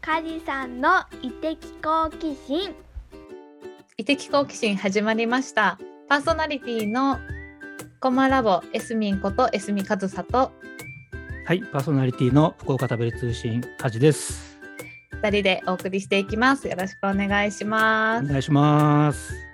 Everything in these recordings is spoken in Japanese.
梶さんの異的好奇心。異的好奇心始まりました。パーソナリティのコマラボエスミンことエスミカズサと。はい、パーソナリティの福岡食べる通信カジです。二人でお送りしていきます。よろしくお願いします。お願いします。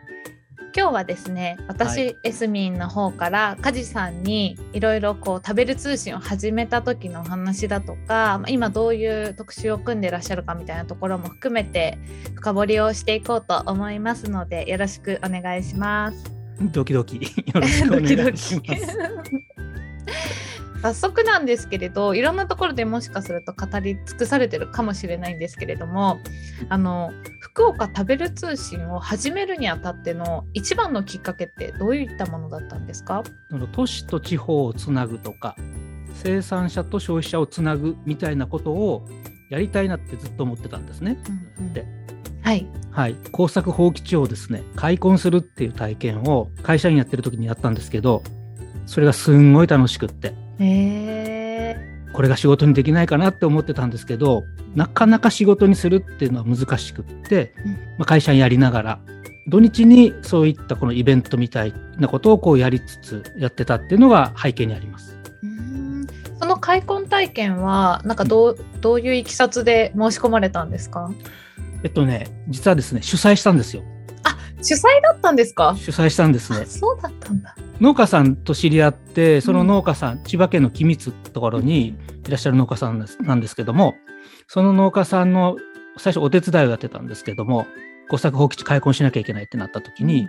今日はですね私、はエスミンの方からカジさんにいろいろこう食べる通信を始めた時のお話だとかまあ今どういう特集を組んでらっしゃるかみたいなところも含めて深掘りをしていこうと思いますのでよろしくお願いします。ドキドキよろしくお願いします。早速なんですけれどいろんなところでもしかすると語り尽くされてるかもしれないんですけれどもあの福岡食べる通信を始めるにあたっての一番のきっかけってどういったものだったんですか？都市と地方をつなぐとか、生産者と消費者をつなぐみたいなことをやりたいなってずっと思ってたんですね。うんうん。ではい、はい、耕作放棄地をですね、開墾するっていう体験を会社員やってる時にやったんですけど、それがすんごい楽しくって、えこれが仕事にできないかなって思ってたんですけどなかなか仕事にするっていうのは難しくって、うん。まあ、会社員やりながら土日にそういったこのイベントみたいなことをこうやりつつやってたっていうのが背景にあります。ーうん。その開墾体験はなんかどうどういういきさつで申し込まれたんですか？えっとね実はですね主催したんですよ。主催だったんですか？主催したんですね。あそうだったんだ。農家さんと知り合ってその農家さん、千葉県の君津ってところにいらっしゃる農家さんですなんですけどもその農家さんの最初お手伝いをやってたんですけども耕作放棄地開墾しなきゃいけないってなった時に、い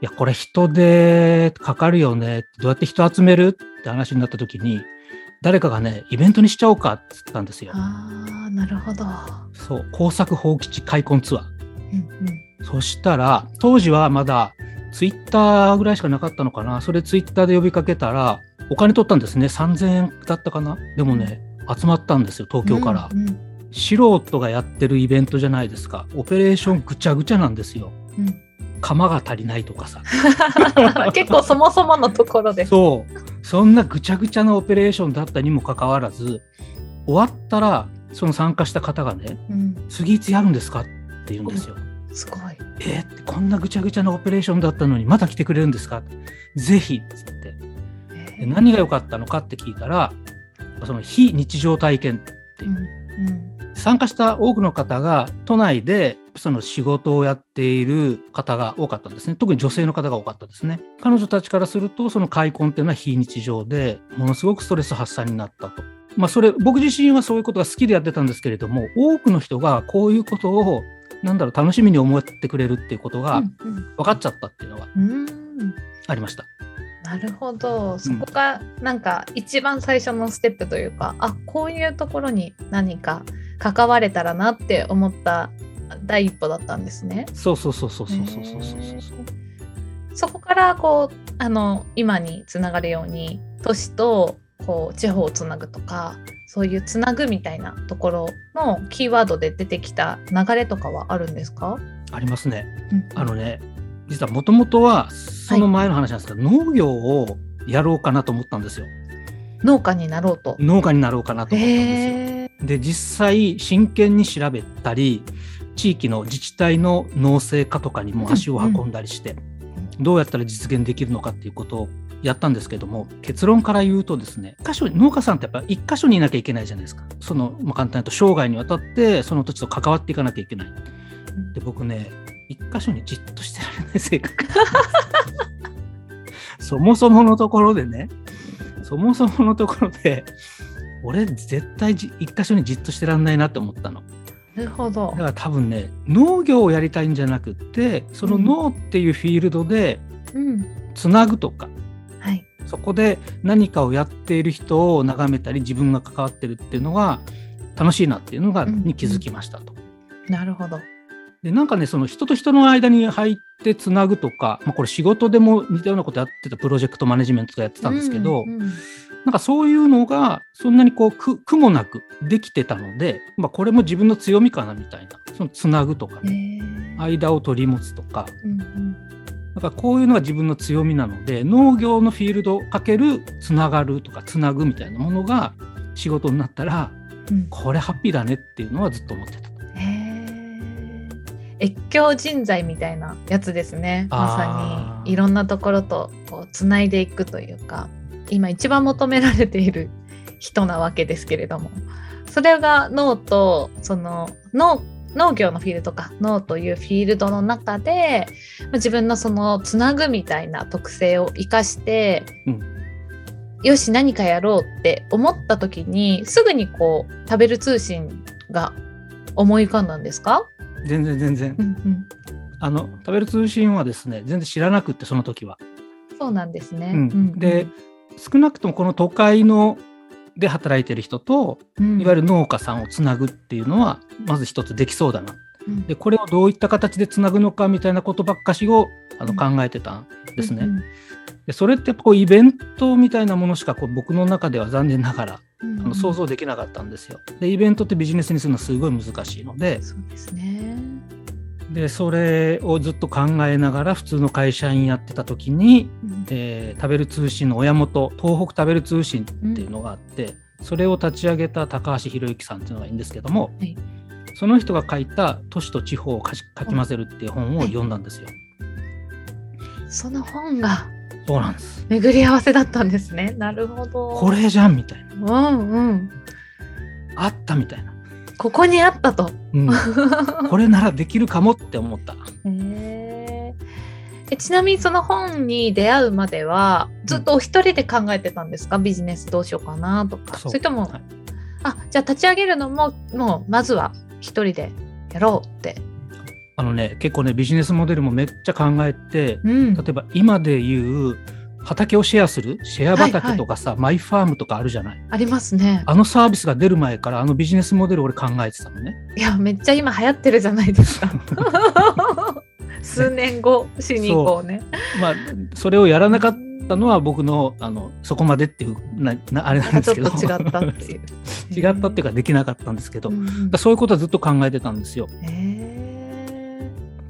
や、これ人でかかるよね。どうやって人集めるって話になった時に、誰かがね、イベントにしちゃおうかって言ってたんですよ。ああなるほど。そう、工作放棄地開墾ツアー。うんうんそしたら、当時はまだツイッターぐらいしかなかったのかな。それツイッターで呼びかけたら、お金取ったんですね。3000円だったかな。でもね、集まったんですよ、東京から。うんうん素人がやってるイベントじゃないですか。オペレーションぐちゃぐちゃなんですよ。うん釜が足りないとかさ。結構そもそものところで。そう。そんなぐちゃぐちゃなオペレーションだったにもかかわらず、終わったら、その参加した方がね、うん、次いつやるんですかって言うんですよ。すごい。えこんなぐちゃぐちゃなオペレーションだったのにまた来てくれるんですか？ぜひっつって。で何が良かったのかって聞いたら、その非日常体験っていううんうん参加した多くの方が都内でその仕事をやっている方が多かったんですね。特に女性の方が多かったですね。彼女たちからするとその開墾っていうのは非日常でものすごくストレス発散になったと。まあそれ僕自身はそういうことが好きでやってたんですけれども多くの人がこういうことをなんだろう楽しみに思ってくれるっていうことがうん分かっちゃったっていうのがうんうんありました。なるほど。そこがなんか一番最初のステップというか、あこういうところに何か関われたらなって思った第一歩だったんですね。そうそうそうそうそうそうそうそうへーそこからこうあの今につながるように都市とこう地方をつなぐとかそういうつなぐみたいなところのキーワードで出てきた流れとかはあるんですか、ありますね。うんあのね、実はもともとはその前の話なんですけど、農業をやろうかなと思ったんですよ。農家になろうと。農家になろうかなと思ったんですよ。で、実際真剣に調べたり、地域の自治体の農政課とかにも足を運んだりして、どうやったら実現できるのかっていうことをやったんですけども、結論から言うとですね、一箇所に農家さんってやっぱ一箇所にいなきゃいけないじゃないですか。その、まあ、簡単に言うと生涯にわたってその土地と関わっていかなきゃいけない。で僕ね一箇所にじっとしてられない性格 そもそものところでねそもそものところで俺絶対じ一箇所にじっとしてらんないなって思ったのなるほどだ。から多分ね農業をやりたいんじゃなくってその農っていうフィールドでうん。つなぐとかはい。そこで何かをやっている人を眺めたり自分が関わってるっていうのが楽しいなっていうのがうんに気づきましたと。なるほど。でなんかねその人と人の間に入ってつなぐとか、まあ、これ仕事でも似たようなことやってたプロジェクトマネジメントとかやってたんですけど、うんうんなんかそういうのがそんなにこう苦苦もなくできてたので、まあ、これも自分の強みかなみたいなそのつなぐとかへね、ー。間を取り持つとか。うんうんなんかこういうのが自分の強みなので農業のフィールドかけるつながるとかつなぐみたいなものが仕事になったらうん。これハッピーだねっていうのはずっと思ってた。へえ越境人材みたいなやつですね。まさにいろんなところとこうつないでいくというか今一番求められている人なわけですけれども。それが脳とその脳農業のフィールドか脳というフィールドの中でまあ自分のそのつなぐみたいな特性を生かして、うんよし何かやろうって思った時にすぐにこう食べる通信が思い浮かんだんですか、全然全然。うんあの食べる通信はですね全然知らなくってその時は。うん、そうなんですね。うんで、少なくともこの都会ので働いてる人とうんいわゆる農家さんをつなぐっていうのはまず一つできそうだな。うんでこれをどういった形でつなぐのかみたいなことばっかしをあうんの考えてたんですね。うんでそれってこうイベントみたいなものしかこう僕の中では残念ながらうんあの想像できなかったんですよ。でイベントってビジネスにするのはすごい難しいのでそうですね。でそれをずっと考えながら普通の会社員やってた時に、うんえー食べる通信の親元東北食べる通信っていうのがあって、それを立ち上げた高橋博之さんっていうのがいいんですけども、はいその人が書いた「都市と地方をかき混ぜる」っていう本を読んだんですよ。その本がそうなんです。巡り合わせだったんですね。なるほど。これじゃんみたいな。うんうん。あったみたいな。ここにあったと。うん、これならできるかもって思った。えちなみにその本に出会うまではずっとお一人で考えてたんですか、ビジネスどうしようかなとか。それとも、はい。あじゃあ立ち上げるのももうまずは一人でやろうって、あのね結構ねビジネスモデルもめっちゃ考えてうん。例えば今で言う畑をシェアするシェア畑とかさ、マイファームとかあるじゃない？ありますね。あのサービスが出る前からあのビジネスモデル俺考えてたのね。いやめっちゃ今流行ってるじゃないですか。数年後しに行こうね。まあそれをやらなかったのは僕のあのそこまでっていうななあれなんですけど。ちょっと違ったっていう。違ったっていうかできなかったんですけど、うんそういうことはずっと考えてたんですよ。へ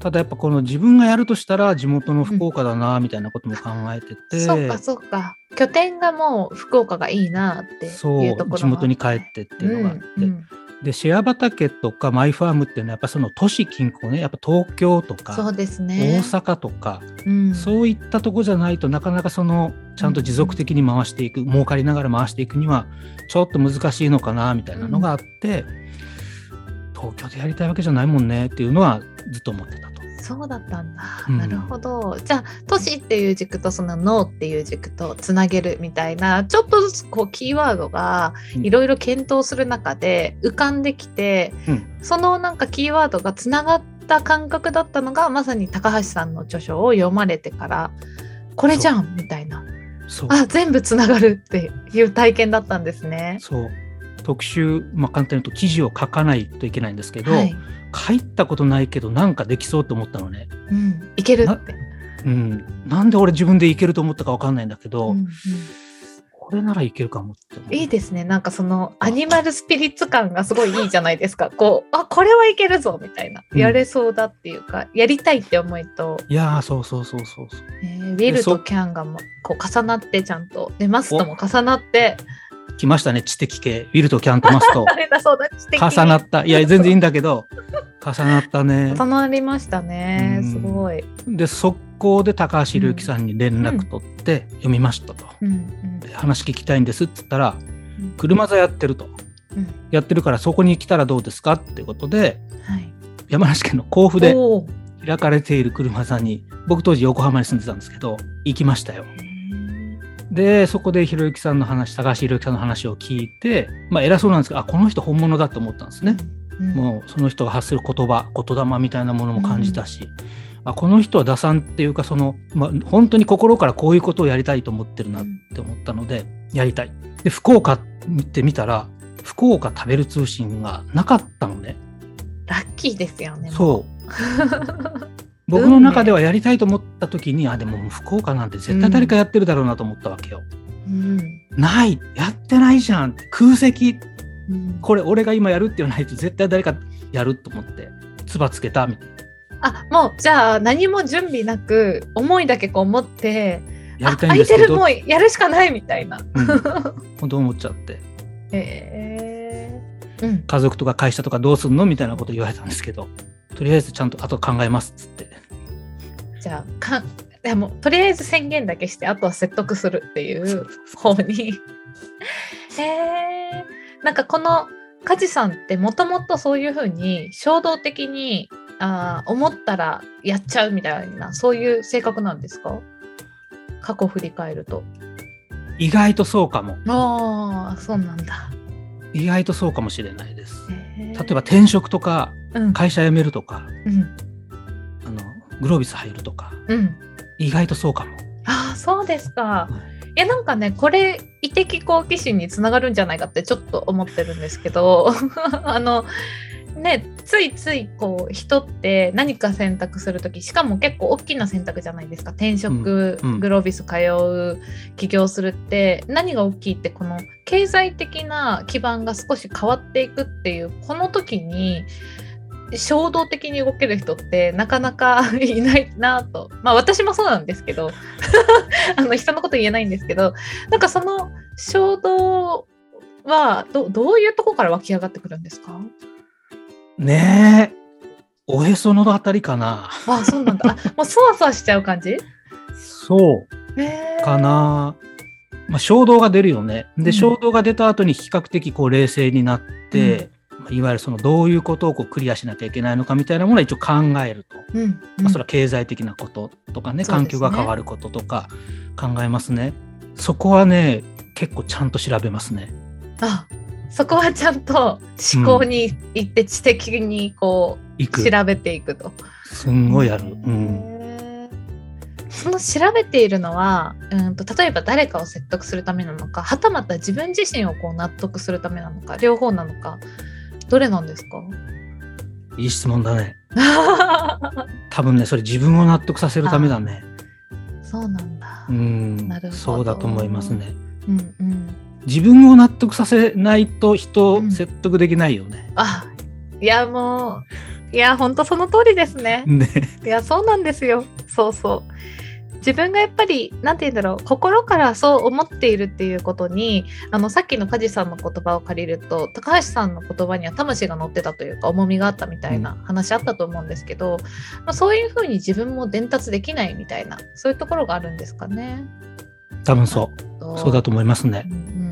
ただやっぱこの自分がやるとしたら地元の福岡だなみたいなことも考えてて、ーそうかそうか。拠点がもう福岡がいいなってそういうところ地元に帰ってっていうのがあって、うんうん。でシェア畑とかマイファームっていうのはやっぱその都市近郊ねやっぱ東京とそうかですね。大阪とか、うん。そういったとこじゃないとなかなかそのちゃんと持続的に回していく、儲かりながら回していくにはちょっと難しいのかなみたいなのがあって、東京でやりたいわけじゃないもんねっていうのはずっと思ってたと。そうだったんだ、うん。なるほど。じゃあ都市っていう軸とその脳っていう軸とつなげるみたいなちょっとずつこうキーワードがうん。いろいろ検討する中で浮かんできて、うん。そのなんかキーワードがつながった感覚だったのがまさに高橋さんの著書を読まれてからこれじゃんみたいな。あ全部つながるっていう体験だったんですね。そう特集、まあ、簡単に言うと記事を書かないといけないんですけど、はい書いたことないけどなんかできそうと思ったのね。うん、いけるって。うん、なんで俺自分でいけると思ったかわかんないんだけど、うんうんこれならいけるかもっていいですね。なんかそのアニマルスピリッツ感がすごいいいじゃないですか。こう、あ、これはいけるぞみたいな。うんやれそうだっていうか、やりたいって思いと、いやーそうそうそうそうそうえーウィルそとキャンがもこう重なってちゃんと、で、マスとも重なって、来ましたね知的系。ウィルとキャンとマスと。重なった。いや全然いいんだけど重なったね。重なりましたね。うん。すごい。で速攻で高橋宏之さんに連絡取って読みましたと、話聞きたいんですっつったらうん。車座やってると。うん。やってるからそこに来たらどうですかってことではい。山梨県の甲府で開かれている車座に僕当時横浜に住んでたんですけど行きましたよでそこでひろゆきさんの話高橋ひろゆきさんの話を聞いてまあ偉そうなんですけどあこの人本物だと思ったんですね、うん。もうその人が発する言葉言霊みたいなものも感じたし、あこの人は打算っていうかその、まあ、本当に心からこういうことをやりたいと思ってるなって思ったので、やりたい。で福岡ってみたら福岡食べる通信がなかったのね。ラッキーですよね。そう 僕の中ではやりたいと思った時にあでも福岡なんて絶対誰かやってるだろうなと思ったわけよ、うん。ない。やってないじゃん空席。うん。これ俺が今やるって言わないと絶対誰かやると思って唾つけたみたいな。あ、もうじゃあ何も準備なく思いだけこう持って、やりたいあんですけど。空いてるもうやるしかないみたいな。うん。本当思っちゃって。へえ。うん。家族とか会社とかどうすんのみたいなこと言われたんですけどとりあえずちゃんと後考えますっつってじゃあかでもとりあえず宣言だけしてあとは説得するっていう方に。へえなんかこの梶さんってもともとそういうふうに衝動的にあー思ったらやっちゃうみたいなそういう性格なんですか？過去振り返ると。意外とそうかも。ああそうなんだ。意外とそうかもしれないです。例えば転職とかうん。会社辞めるとか。うん。あのグロービス入るとかうん。意外とそうかも。ああそうですか。いやなんかねこれ異的好奇心につながるんじゃないかってちょっと思ってるんですけど あのねついついこう人って何か選択する時しかも結構大きな選択じゃないですか。転職、うんうん。グロービス通う起業するって何が大きいってこの経済的な基盤が少し変わっていくっていうこの時に衝動的に動ける人ってなかなか いないなと。まあ私もそうなんですけど あの人のこと言えないんですけどなんかその衝動はどどういうとこから湧き上がってくるんですか？ねえ。おへそのあたりかな。あそうなんだ。あもうそわそわしちゃう感じ？そう。かな、まあ、衝動が出るよね。うん。で衝動が出た後に比較的こう冷静になって、まあいわゆるそのどういうことをこうクリアしなきゃいけないのかみたいなものは一応考えると、うんまあ、それは経済的なこととかね、環境が変わることとか考えますね。そこはね結構ちゃんと調べますね。あそこはちゃんと思考に行って知的にこいうく。調べていくと。すんごいやる、うん、その調べているのはうんと例えば誰かを説得するためなのかはたまた自分自身をこう納得するためなのか両方なのかどれなんですか？いい質問だね。多分ねそれ自分を納得させるためだね。そうなんだ。うんなるほど。そうだと思いますね。うんうん、自分を納得させないと人うん。を説得できないよね。あいやもういや本当その通りですね。ね。いやそうなんですよ。そうそう自分がやっぱり何て言うんだろう心からそう思っているっていうことにあのさっきの梶さんの言葉を借りると高橋さんの言葉には魂が乗ってたというか重みがあったみたいな話あったと思うんですけど、まあ、そういうふうに自分も伝達できないみたいなそういうところがあるんですかね。多分そう。そうだと思いますねうん。うん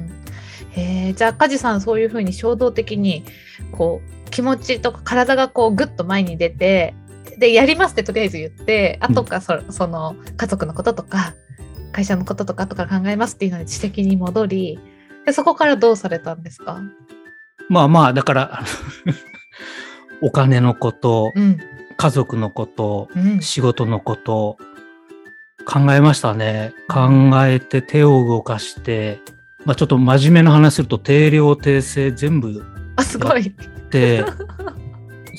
へえじゃあ梶さんそういうふうに衝動的にこう気持ちとか体がこうグッと前に出てでやりますってとりあえず言ってあとかそ,、その家族のこととか会社のこととかとか考えますっていうのに知的に戻りでそこからどうされたんですか？まあまあ、だから、お金のこと、うん。家族のこと、うん。仕事のこと、考えましたね。考えて手を動かして、まあちょっと真面目な話すると定量定性全部あすごい。で、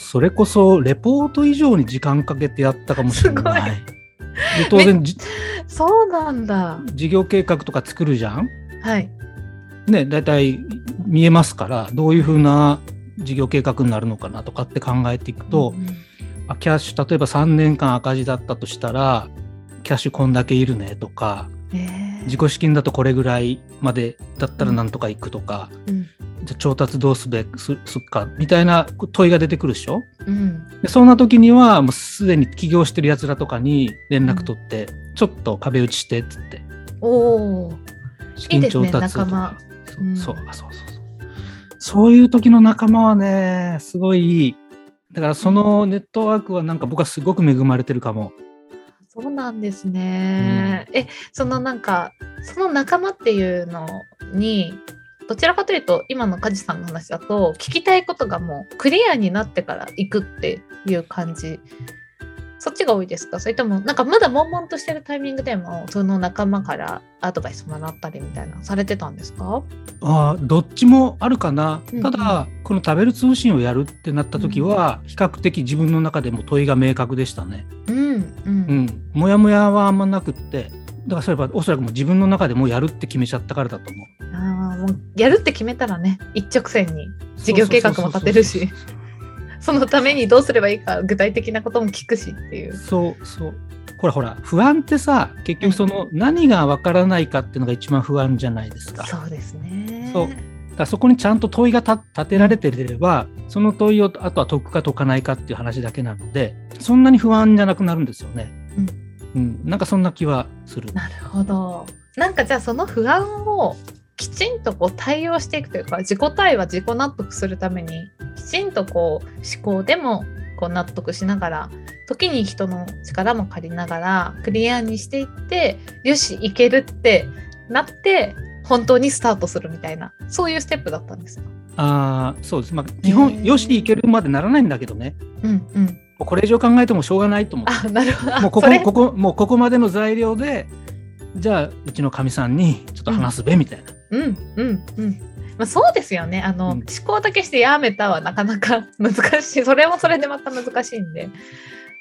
それこそレポート以上に時間かけてやったかもしれない。で当然じそうなんだ。事業計画とか作るじゃん。はい。ね、大体見えますから、どういうふうな事業計画になるのかなとかって考えていくと、うんあキャッシュ、例えば3年間赤字だったとしたら、キャッシュこんだけいるねとか、へえ自己資金だとこれぐらいまでだったらなんとかいくとか、うん。じゃあ調達どうすべすすっかみたいな問いが出てくるでしょ？うん。でそんな時にはもうすでに起業してるやつらとかに連絡取って、ちょっと壁打ちしてっつって。おお資いいですねとか。仲間そううん。そうあそうそうそう。そういう時の仲間はねすごいいい。だからそのネットワークはなんか僕はすごく恵まれてるかもそうなんですね。え、そのなんか、その仲間っていうのに、どちらかというと、今の梶さんの話だと、聞きたいことがもうクリアになってから行くっていう感じ。そっちが多いですか？それとも、なんかまだ悶々としてるタイミングでも、その仲間からアドバイスもらったりみたいな、されてたんですか？あーどっちもあるかな、うんうん。ただこの食べる通信をやるってなった時は、比較的自分の中でも問いが明確でしたね。うん、うん。うん。もやもやはあんまなくってだからそれはおそらくもう自分の中でもうやるって決めちゃったからだと思う。ああ、もうやるって決めたらね、一直線に事業計画も立てるし、そのためにどうすればいいか、具体的なことも聞くしっていう。そうそうほらほら不安ってさ結局その何がわからないかっていうのが一番不安じゃないですか。そうですね。そうからそこにちゃんと問いが立立てられてればその問いをあとは解くか解かないかっていう話だけなのでそんなに不安じゃなくなるんですよね。うん、なんかそんな気はする。なるほど。なんかじゃあその不安をきちんとこう対応していくというか自己対話自己納得するためにきちんとこう思考でもこう納得しながら時に人の力も借りながらクリアにしていってよしいけるってなって本当にスタートするみたいなそういうステップだったんですかああそうです。まあ基本、よしいけるまでならないんだけどね。うんうん。もうこれ以上考えてもしょうがないと思ってあなるほど。あもうここここもうここまでの材料でじゃあうちのかみさんにちょっと話すべみたいな。うんうんうんまあ、そうですよね。あの、うん。思考だけしてやめたはなかなか 難しい。それもそれでまた難しいんで。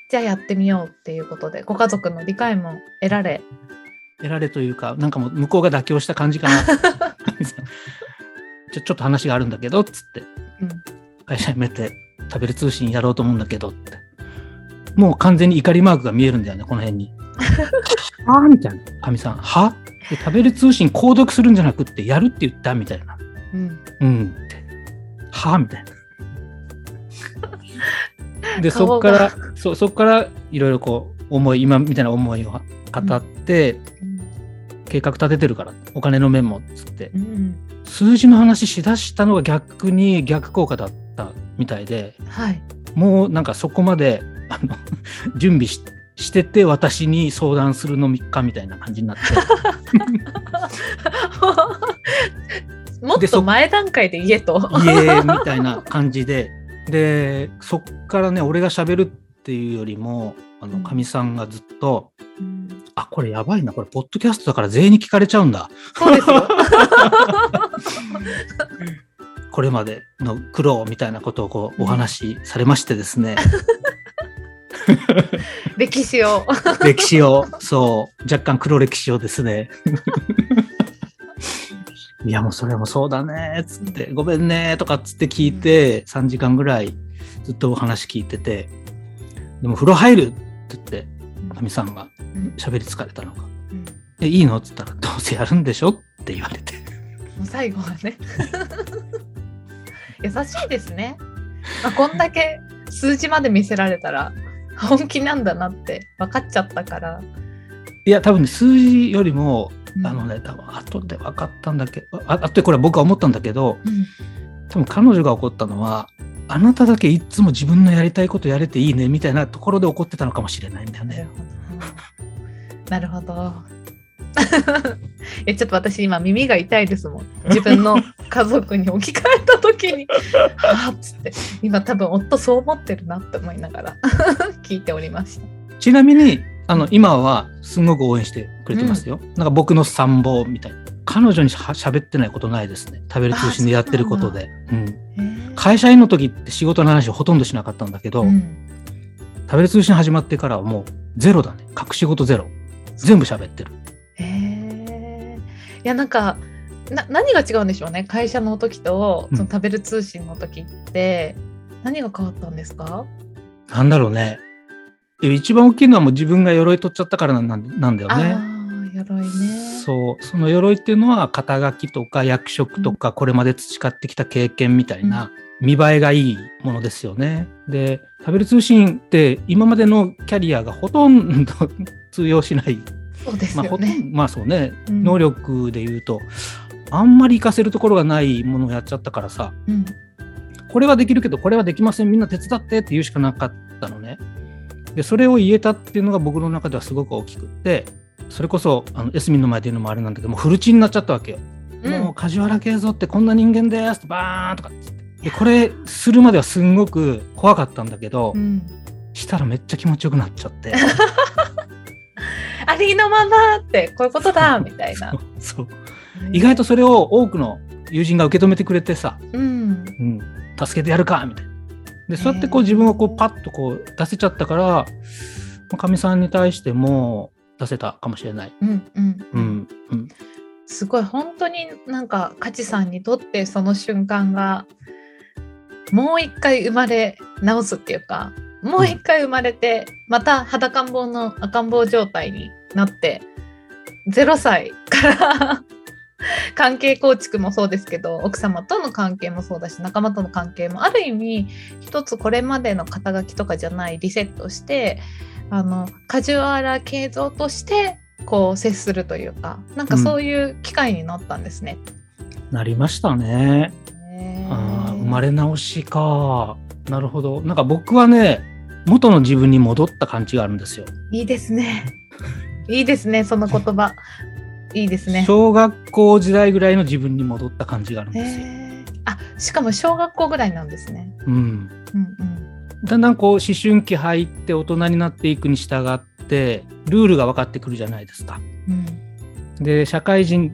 じゃあやってみようっていうことで。ご家族の理解も得られ。得られというかなんかもう向こうが妥協した感じかな。ちょちょっと話があるんだけどっつって。うん。会社辞めて食べる通信やろうと思うんだけどって。もう完全に怒りマークが見えるんだよねこの辺に。はあみたいな。かみさんは？で食べる通信購読するんじゃなくってやるって言ったみたいな。うん。うん。って。はあみたいな。で、そっから、そそっからいろいろこう、思い、今みたいな思いを語って、計画立ててるから、お金の面もつって、うん。数字の話しだしたのが逆に逆効果だったみたいで、はい。もうなんかそこまで、あの、準備ししてて私に相談するの3日みたいな感じになって、もっでそと前段階で言えと。イエーイみたいな感じで、で、そっからね、俺が喋るっていうよりも、あの、うんかみさんがずっと、うんあ、これやばいな、これ、ポッドキャストだから全員に聞かれちゃうんだ。そうですよ。これまでの苦労みたいなことをこうお話しされましてですね、歴史を。歴史を、そう、若干黒歴史をですね、いやもうそれもそうだね、つって、ごめんね、とかっつって聞いて、3時間ぐらいずっとお話聞いてて、でも風呂入るって言って、かみさんがうん喋り疲れたのが、うんえ、いいの？っつったら、どうせやるんでしょ？って言われて。もう最後はね。優しいですね。まあ、こんだけ数字まで見せられたら本気なんだなって分かっちゃったから。いや、多分ね、数字よりも、うんあのね、多分後で分かったんだけど、あ後でこれは僕は思ったんだけど、うん多分彼女が怒ったのは、あなただけいつも自分のやりたいことやれていいねみたいなところで怒ってたのかもしれないんだよね。なるほど。なるほど。えちょっと私今耳が痛いですもん自分の家族に置き換えた時に「あっ」つって今多分夫そう思ってるなって思いながら 聞いておりました。ちなみに、あの、今はすごく応援してくれてますよ。なんか僕の参謀みたいな。彼女にしゃ喋ってないことないですね。食べる通信でやってることで。うん。会社員の時って仕事の話をほとんどしなかったんだけど、うん食べる通信始まってからはもうゼロだね。隠し事ゼロ。全部喋ってる。へえいやなんかな何が違うんでしょうね会社の時とうんその食べる通信の時って、何が変わったんですか？なんだろうね。一番大きいのはもう自分が鎧取っちゃったからなんなんだよあね。あ鎧ね。そう。その鎧っていうのは肩書きとか役職とかこれまで培ってきた経験みたいな見栄えがいいものですよね。で、食べる通信って今までのキャリアがほとんど通用しない。そうですまあ、まあそうね。うん能力で言うと、あんまり活かせるところがないものをやっちゃったからさ、うんこれはできるけどこれはできませんみんな手伝ってって言うしかなかったのね。でそれを言えたっていうのが僕の中ではすごく大きくってそれこそあのエスミンの前で言うのもあれなんだけどもうフルチンになっちゃったわけよ。うん。もう梶原慶三ってこんな人間ですバーンとかっつって。でこれするまではすんごく怖かったんだけど、うん。したらめっちゃ気持ちよくなっちゃって。ありのままってこういうことだみたいな。そう。意外とそれを多くの友人が受け止めてくれてさ、うん。うん、助けてやるかみたいな。でそうやってこう自分をこうパッとこう出せちゃったからかみさんに対しても出せたかもしれない。うんうんう。んうん、すごい本当になんかカチさんにとってその瞬間がもう一回生まれ直すっていうかもう一回生まれてまた裸ん坊の赤ん坊状態になって0歳から 関係構築もそうですけど奥様との関係もそうだし仲間との関係もある意味一つこれまでの肩書きとかじゃないリセットしてあのカジュアル系像としてこう接するというかなんかそういう機会になったんですね。なりましたね。あー生まれ直しか。なるほど。なんか僕はね、元の自分に戻った感じがあるんですよ。いいですね。いいですねその言葉。いいですね。小学校時代ぐらいの自分に戻った感じがあるんへですよ。ーあしかも小学校ぐらいなんですね。うん。うんうん。だんだんこう思春期入って大人になっていくに従ってルールが分かってくるじゃないですか。うんで社会人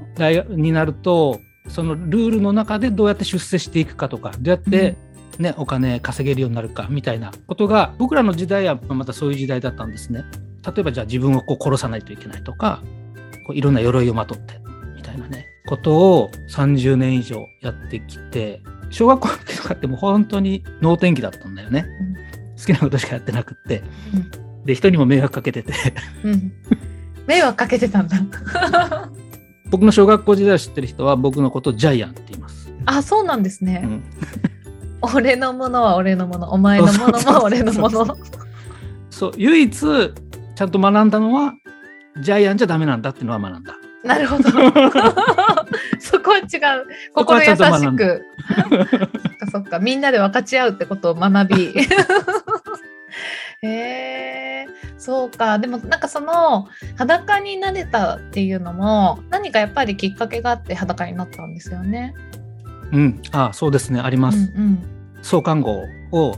になるとそのルールの中でどうやって出世していくかとかどうやって、ねお金稼げるようになるかみたいなことが僕らの時代はまたそういう時代だったんですね。例えばじゃあ自分をこう殺さないといけないとかこういろんな鎧をまとってみたいなねことを30年以上やってきて小学校の時とかってもう本当に能天気だったんだよね。好きなことしかやってなくってで人にも迷惑かけててうん。迷惑かけてたんだ。僕の小学校時代を知ってる人は僕のことをジャイアンって言います。あそうなんですね。うん 俺のものは俺のもの、お前のものも俺のもの。そう唯一ちゃんと学んだのはジャイアンじゃダメなんだっていうのは学んだ。なるほど。そこは違う。心優しく。そっかそっか。みんなで分かち合うってことを学び。へえそうか。でもなんかその裸になれたっていうのも何かやっぱりきっかけがあって裸になったんですよね。うん、あそうですねあります。うんうん。創刊号を。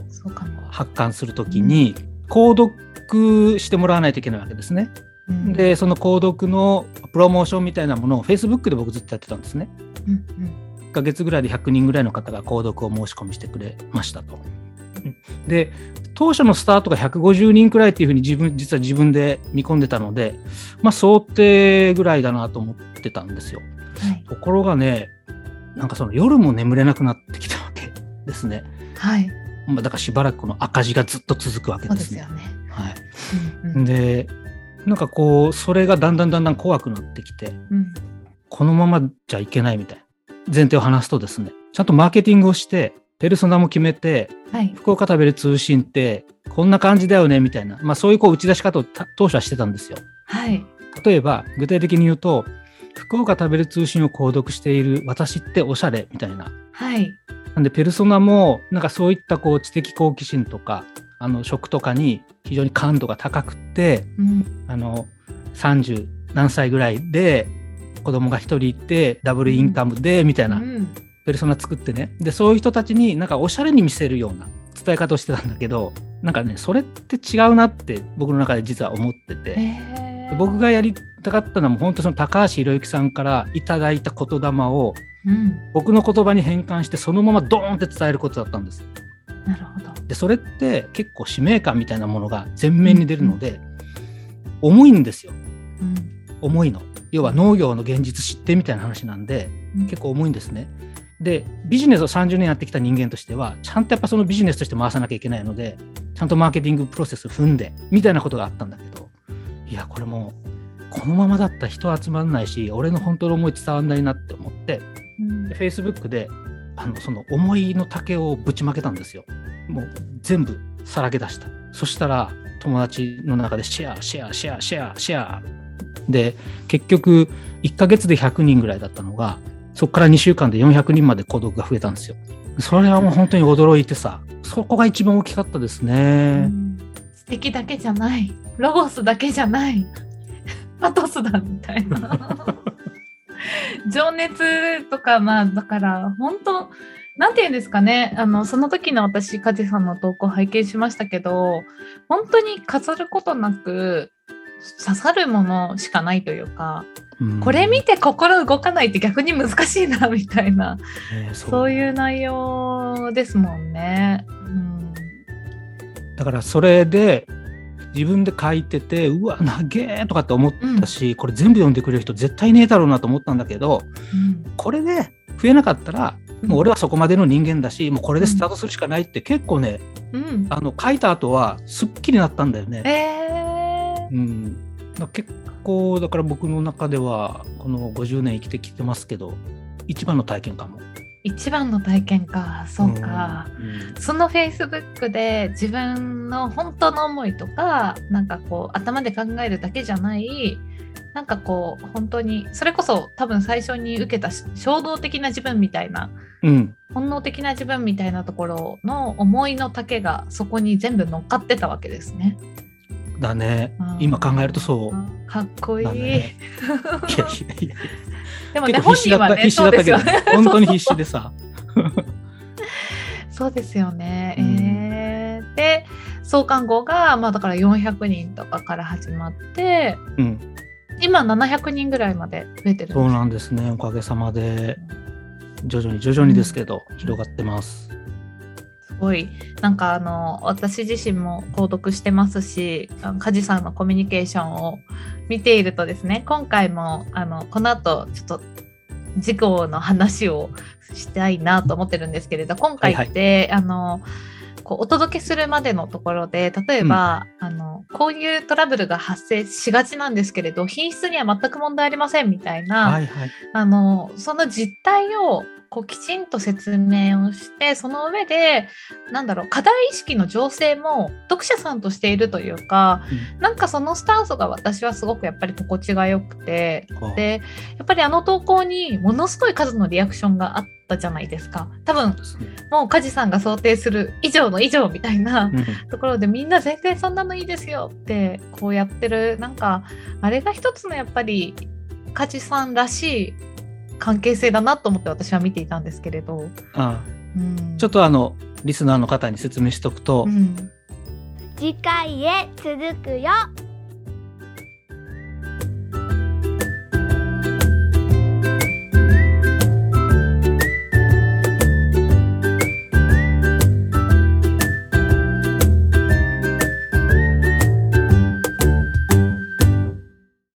発刊するときに購読してもらわないといけないわけですね。うん、でその購読のプロモーションみたいなものを Facebook で僕ずっとやってたんですね。うんうん1ヶ月ぐらいで100人ぐらいの方が購読を申し込みしてくれましたと。うんで当初のスタートが150人くらいっていうふうに自分実は自分で見込んでたので、まあ、想定ぐらいだなと思ってたんですよ。はい。ところがねなんかその夜も眠れなくなってきたわけ ですね。はい。まあだからしばらくこの赤字がずっと続くわけでねそうですすよ。ね。はい、うんうんでなんかこうそれがだんだんだんだん怖くなってきてうんこのままじゃいけないみたいな前提を話すとですねちゃんとマーケティングをしてペルソナも決めてはい。福岡食べる通信ってこんな感じだよねみたいな、まあ、そういうこう打ち出し方をた当初はしてたんですよ。はい。例えば具体的に言うと福岡食べる通信を購読している私っておしゃれみたいなはい。なんでペルソナもなんかそういったこう知的好奇心とかあの食とかに非常に感度が高くってうんあの30何歳ぐらいで子供が一人いてダブルインカムでみたいなうんペルソナ作ってねでそういう人たちになんかおしゃれに見せるような伝え方をしてたんだけどなんかねそれって違うなって僕の中で実は思ってて。僕がやりたかったのはもう本当その高橋宏之さんからいただいた言霊をうん。僕の言葉に変換してそのままドーンって伝えることだったんです。なるほど。でそれって結構使命感みたいなものが前面に出るので、重いんですようん重いの。要は農業の現実知ってみたいな話なんでうん結構重いんですね。でビジネスを30年やってきた人間としてはちゃんとやっぱそのビジネスとして回さなきゃいけないのでちゃんとマーケティングプロセス踏んでみたいなことがあったんだけどいやこれもうこのままだったら人集まんないし俺の本当の思い伝わんないなって思ってうんで Facebook であのその思いの丈をぶちまけたんですよ。もう全部さらけ出した。そしたら友達の中でシェア、シェア、シェア、シェア、シェア。で、結局1ヶ月で100人ぐらいだったのが、そこから2週間で400人まで孤独が増えたんですよ。それはもう本当に驚いてさ、そこが一番大きかったですうね。ん素敵だけじゃない。ロゴスだけじゃない。パトスだみたいな。情熱とかまあだから本当なんて言うんですかね。あのその時の私梶さんの投稿拝見しましたけど本当に飾ることなく刺さるものしかないというか、うん。これ見て心動かないって逆に難しいなみたいなねそう。そういう内容ですもんね。うん。だからそれで自分で書いててうわ長えとかって思ったし、これ全部読んでくれる人絶対ねえだろうなと思ったんだけどうん。これで増えなかったらもう俺はそこまでの人間だしもうこれでスタートするしかないって結構ね、うん。あの書いた後はすっきりなったんだよね。えー。うん、結こだから僕の中ではこの50年生きてきてますけど一番の体験かも。一番の体験か。そうか、うん。そのフェイスブックで自分の本当の思いとかなんかこう頭で考えるだけじゃないなんかこう本当にそれこそ多分最初に受けたし衝動的な自分みたいなうん、本能的な自分みたいなところの思いの丈がそこに全部乗っかってたわけですね。だねうん今考えるとそう。かっこいい。だね いやいやいやでもね本人はね必死だったけど、ね。本当に必死でさ。そうですよね。うんえーで創刊号がまあだから400人とかから始まってうん、今700人ぐらいまで増えてるそうなんですね。おかげさまで。徐々に徐々にですけど、広がってます。すごい。なんかあの私自身も購読してますし梶さんのコミュニケーションを見ているとですね今回もあのこの後ちょっと事故の話をしたいなと思ってるんですけれど今回って、あのこうお届けするまでのところで例えば、あのこういうトラブルが発生しがちなんですけれど品質には全く問題ありませんみたいな、はいはい。あのその実態をこうきちんと説明をしてその上でなんだろう課題意識の醸成も読者さんとしているというかなんかそのスタンスが私はすごくやっぱり心地がよくてうんでやっぱりあの投稿にものすごい数のリアクションがあったじゃないですか。多分もう梶さんが想定する以上の以上みたいなうん。ところでみんな全然そんなのいいですよってこうやってるなんかあれが一つのやっぱり梶さんらしい関係性だなと思って私は見ていたんですけれど、あうん、ちょっとあのリスナーの方に説明しておくと、うん。次回へ続くよ